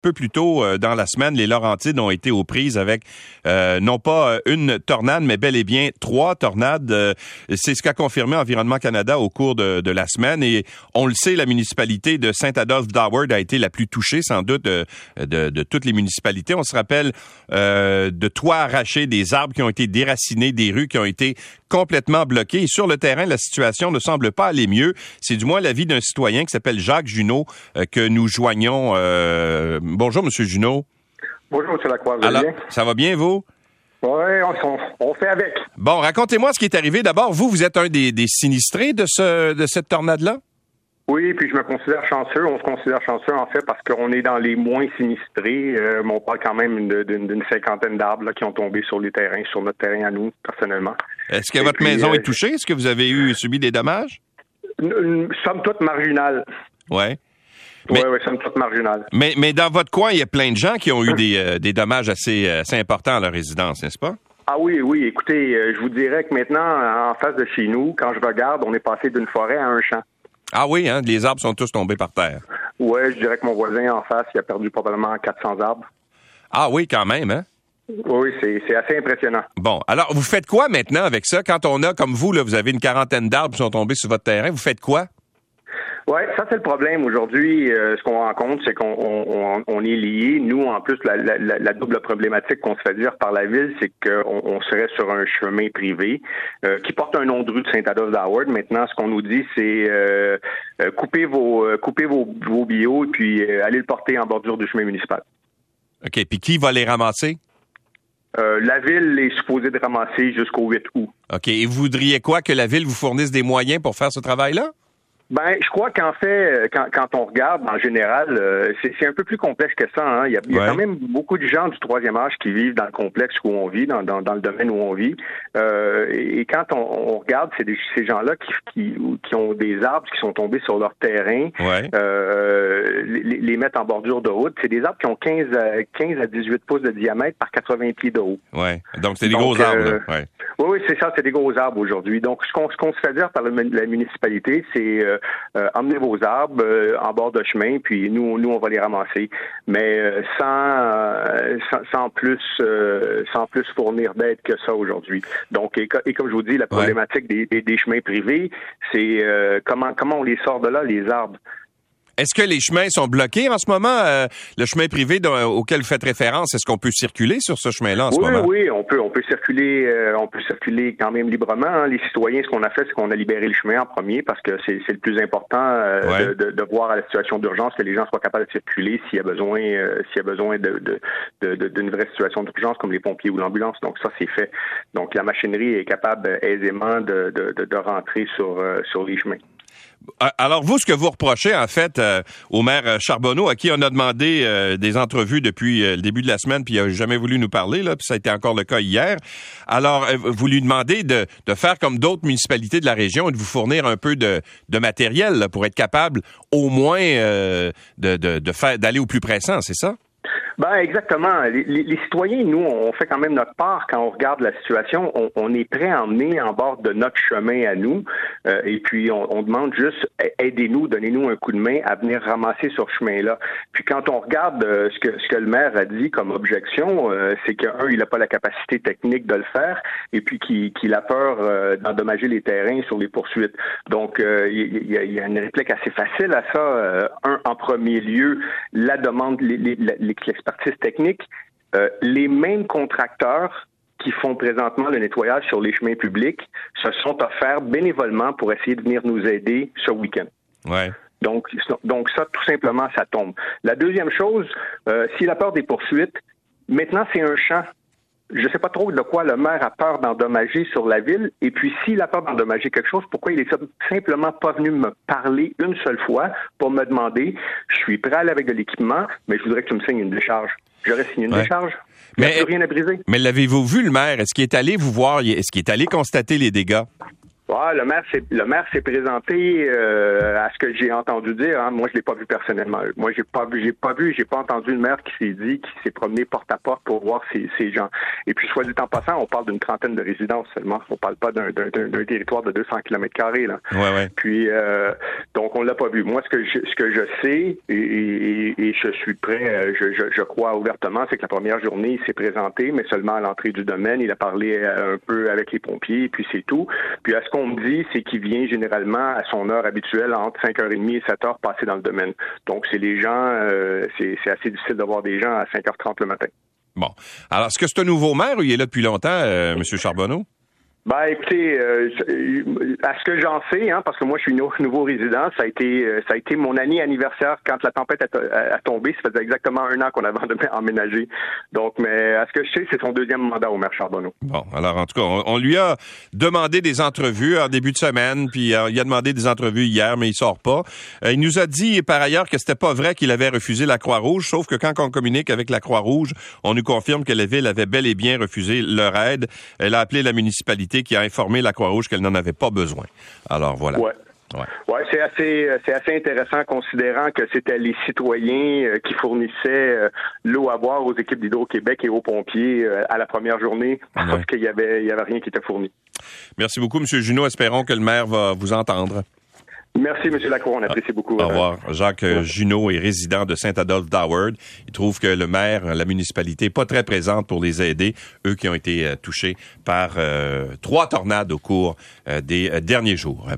peu plus tôt euh, dans la semaine, les Laurentides ont été aux prises avec euh, non pas une tornade, mais bel et bien trois tornades. Euh, c'est ce qu'a confirmé Environnement Canada au cours de, de, la semaine. Et on le sait, la municipalité de Saint-Adolphe d'Howard a été la plus touchée, sans doute, de, de, de toutes les municipalités. On se rappelle de toits arrachés, des arbres qui ont été déracinés, des rues qui ont été complètement bloquées. Et sur le terrain, la situation ne semble pas aller mieux. C'est du moins l'avis d'un citoyen qui s'appelle Jacques Junot que nous joignons Bonjour, M. Junot. Bonjour, M. Lacroix. Vous Alors, bien? Ça va bien, vous? Oui, on, fait avec. Bon, racontez-moi ce qui est arrivé. D'abord, vous, vous êtes un des, sinistrés de, ce, de cette tornade-là? Oui, puis je me considère chanceux. On se considère chanceux, en fait, parce qu'on est dans les moins sinistrés. Euh, on parle quand même d'une cinquantaine d'arbres qui ont tombé sur les terrains, sur notre terrain à nous, personnellement. Est-ce que votre maison est euh, touchée? Est-ce que vous avez eu subi des dommages? Somme toute marginale. Oui. Oui, oui, une toute marginale. Mais, mais dans votre coin, il y a plein de gens qui ont eu des, euh, des dommages assez, euh, assez importants à leur résidence, n'est-ce pas? Ah oui, oui. Écoutez, euh, je vous dirais que maintenant, en face de chez nous, quand je regarde, on est passé d'une forêt à un champ. Ah oui, hein? Les arbres sont tous tombés par terre. Oui, je dirais que mon voisin en face, il a perdu probablement 400 arbres. Ah oui, quand même, hein? Oui, c'est assez impressionnant. Bon, alors vous faites quoi maintenant avec ça? Quand on a, comme vous, là, vous avez une quarantaine d'arbres qui sont tombés sur votre terrain, vous faites quoi? Oui, ça c'est le problème aujourd'hui. Euh, ce qu'on rencontre, c'est qu'on on, est lié. Nous, en plus, la, la, double problématique qu'on se fait dire par la ville, c'est qu'on on serait sur un chemin privé euh, qui porte un nom de rue de Saint-Adolphe d'Howard. Maintenant, ce qu'on nous dit, c'est euh, couper vos couper vos, vos bio et puis aller le porter en bordure du chemin municipal. OK. Puis qui va les ramasser? La ville est supposée de ramasser jusqu'au 8 août. OK. Et vous voudriez quoi? Que la ville vous fournisse des moyens pour faire ce travail-là? Ben, je crois qu'en fait, quand, quand, on regarde en général, euh, c'est un peu plus complexe que ça. Hein. Il, y a, il y a, quand même beaucoup de gens du troisième âge qui vivent dans le complexe où on vit, dans, dans, dans le domaine où on vit. Euh, et, quand on, on regarde, c'est ces gens-là qui, qui, qui, ont des arbres qui sont tombés sur leur terrain, euh, les, les, mettre en bordure de route. C'est des arbres qui ont 15 à, 15 à 18 pouces de diamètre par 80 pieds de haut. Ouais. Donc, c'est des gros arbres. Euh, ouais. Oui, oui, c'est ça, c'est des gros arbres aujourd'hui. Donc, ce qu'on se fait dire par la, municipalité, c'est euh, euh, emmenez vos arbres euh, en bord de chemin, puis nous, nous, on va les ramasser, mais sans, sans, plus, sans plus fournir d'aide que ça aujourd'hui. Donc, et, comme je vous dis, la problématique des, des, des, chemins privés, c'est comment comment on les sort de là, les arbres? Est-ce que les chemins sont bloqués en ce moment? Euh, le chemin privé auquel vous faites référence, est-ce qu'on peut circuler sur ce chemin-là en ce moment? Oui, on peut, on peut circuler, euh, on peut circuler quand même librement. Hein. Les citoyens, ce qu'on a fait, c'est qu'on a libéré le chemin en premier parce que c'est le plus important euh, de, voir à la situation d'urgence que les gens soient capables de circuler s'il y a besoin, s'il y a besoin d'une vraie situation d'urgence comme les pompiers ou l'ambulance. Donc ça, c'est fait. Donc la machinerie est capable aisément de, rentrer sur, sur les chemins. Alors, vous, ce que vous reprochez, en fait, euh, au maire euh, Charbonneau, à qui on a demandé euh, des entrevues depuis le début de la semaine, puis il n'a jamais voulu nous parler, là, puis ça a été encore le cas hier. Alors, vous lui demandez de, faire comme d'autres municipalités de la région et de vous fournir un peu de, matériel pour être capable, au moins, de, de faire d'aller au plus pressant, c'est ça? Ben exactement. Les, citoyens, nous, on fait quand même notre part quand on regarde la situation. On, est prêt à emmener en bord de notre chemin à nous. Euh, et puis on, demande juste aidez-nous, donnez-nous un coup de main à venir ramasser sur ce chemin-là. Puis quand on regarde euh, ce que ce que le maire a dit comme objection, euh, c'est qu'un, il n'a pas la capacité technique de le faire, et puis qu'il a peur d'endommager les terrains sur les poursuites. Donc il y, a, une réplique assez facile à ça. un, en premier lieu, la demande, l'expertise expertise technique, euh, les mêmes contracteurs qui font présentement le nettoyage sur les chemins publics se sont offerts bénévolement pour essayer de venir nous aider ce week-end. Ouais. Donc, donc ça, tout simplement, ça tombe. La deuxième chose, euh, s'il a peur des poursuites, maintenant c'est un champ je ne sais pas trop de quoi le maire a peur d'endommager sur la ville. Et puis, s'il a peur d'endommager quelque chose, pourquoi il est simplement pas venu me parler une seule fois pour me demander, je suis prêt à aller avec de l'équipement, mais je voudrais que tu me signes une décharge. J'aurais signé une décharge. Il mais, a plus rien à briser. Mais l'avez-vous vu, le maire? Est-ce qu'il est allé vous voir? Est-ce qu'il est allé constater les dégâts? Ouais, le maire s'est le maire s'est présenté euh, à ce que j'ai entendu dire. Hein. Moi, je l'ai pas vu personnellement. Moi, j'ai pas vu, j'ai pas vu, j'ai pas entendu le maire qui s'est dit, qui s'est promené porte à porte pour voir ces, ces gens. Et puis, soit dit en passant, on parle d'une trentaine de résidences seulement. On parle pas d'un, d'un, d'un territoire de 200 km carrés là. Ouais, ouais. Puis, euh, donc, on l'a pas vu. Moi, ce que je, ce que je sais et, et, et je suis prêt, euh, je, je, je, crois ouvertement, c'est que la première journée, il s'est présenté, mais seulement à l'entrée du domaine. Il a parlé euh, un peu avec les pompiers, puis c'est tout. Puis, à ce qu'on me dit, c'est qu'il vient généralement à son heure habituelle entre 5h30 et 7h passer dans le domaine. Donc, c'est les gens, euh, c'est assez difficile d'avoir des gens à 5h30 le matin. Bon. Alors, est-ce que c'est un nouveau maire ou il est là depuis longtemps, euh, M. Charbonneau? Ben écoutez, euh, à ce que j'en sais, hein, parce que moi je suis nouveau résident, ça a été euh, ça a été mon année anniversaire quand la tempête a, tombé. Ça faisait exactement un an qu'on avait emménagé. Donc, mais à ce que je sais, c'est son deuxième mandat au maire Charbonneau. Bon, alors en tout cas, on, on lui a demandé des entrevues en début de semaine, puis euh, il a demandé des entrevues hier, mais il sort pas. Euh, il nous a dit par ailleurs que c'était pas vrai qu'il avait refusé la Croix-Rouge, sauf que quand on communique avec la Croix-Rouge, on nous confirme que la ville avait bel et bien refusé leur aide. Elle a appelé la municipalité qui a informé la Croix-Rouge qu'elle n'en avait pas besoin. Alors voilà. Ouais. Ouais, ouais c'est assez c'est assez intéressant considérant que c'était les citoyens euh, qui fournissaient euh, l'eau à boire aux équipes d'Hydro-Québec et aux pompiers euh, à la première journée parce ouais. qu'il y avait il y avait rien qui était fourni. Merci beaucoup M. Junot, espérons que le maire va vous entendre. Merci, M. Lacroix. On apprécie beaucoup. Au revoir. Jacques ouais. Junot est résident de Saint-Adolphe d'Howard. Il trouve que le maire, la municipalité, n'est pas très présente pour les aider, eux qui ont été touchés par euh, trois tornades au cours euh, des derniers jours.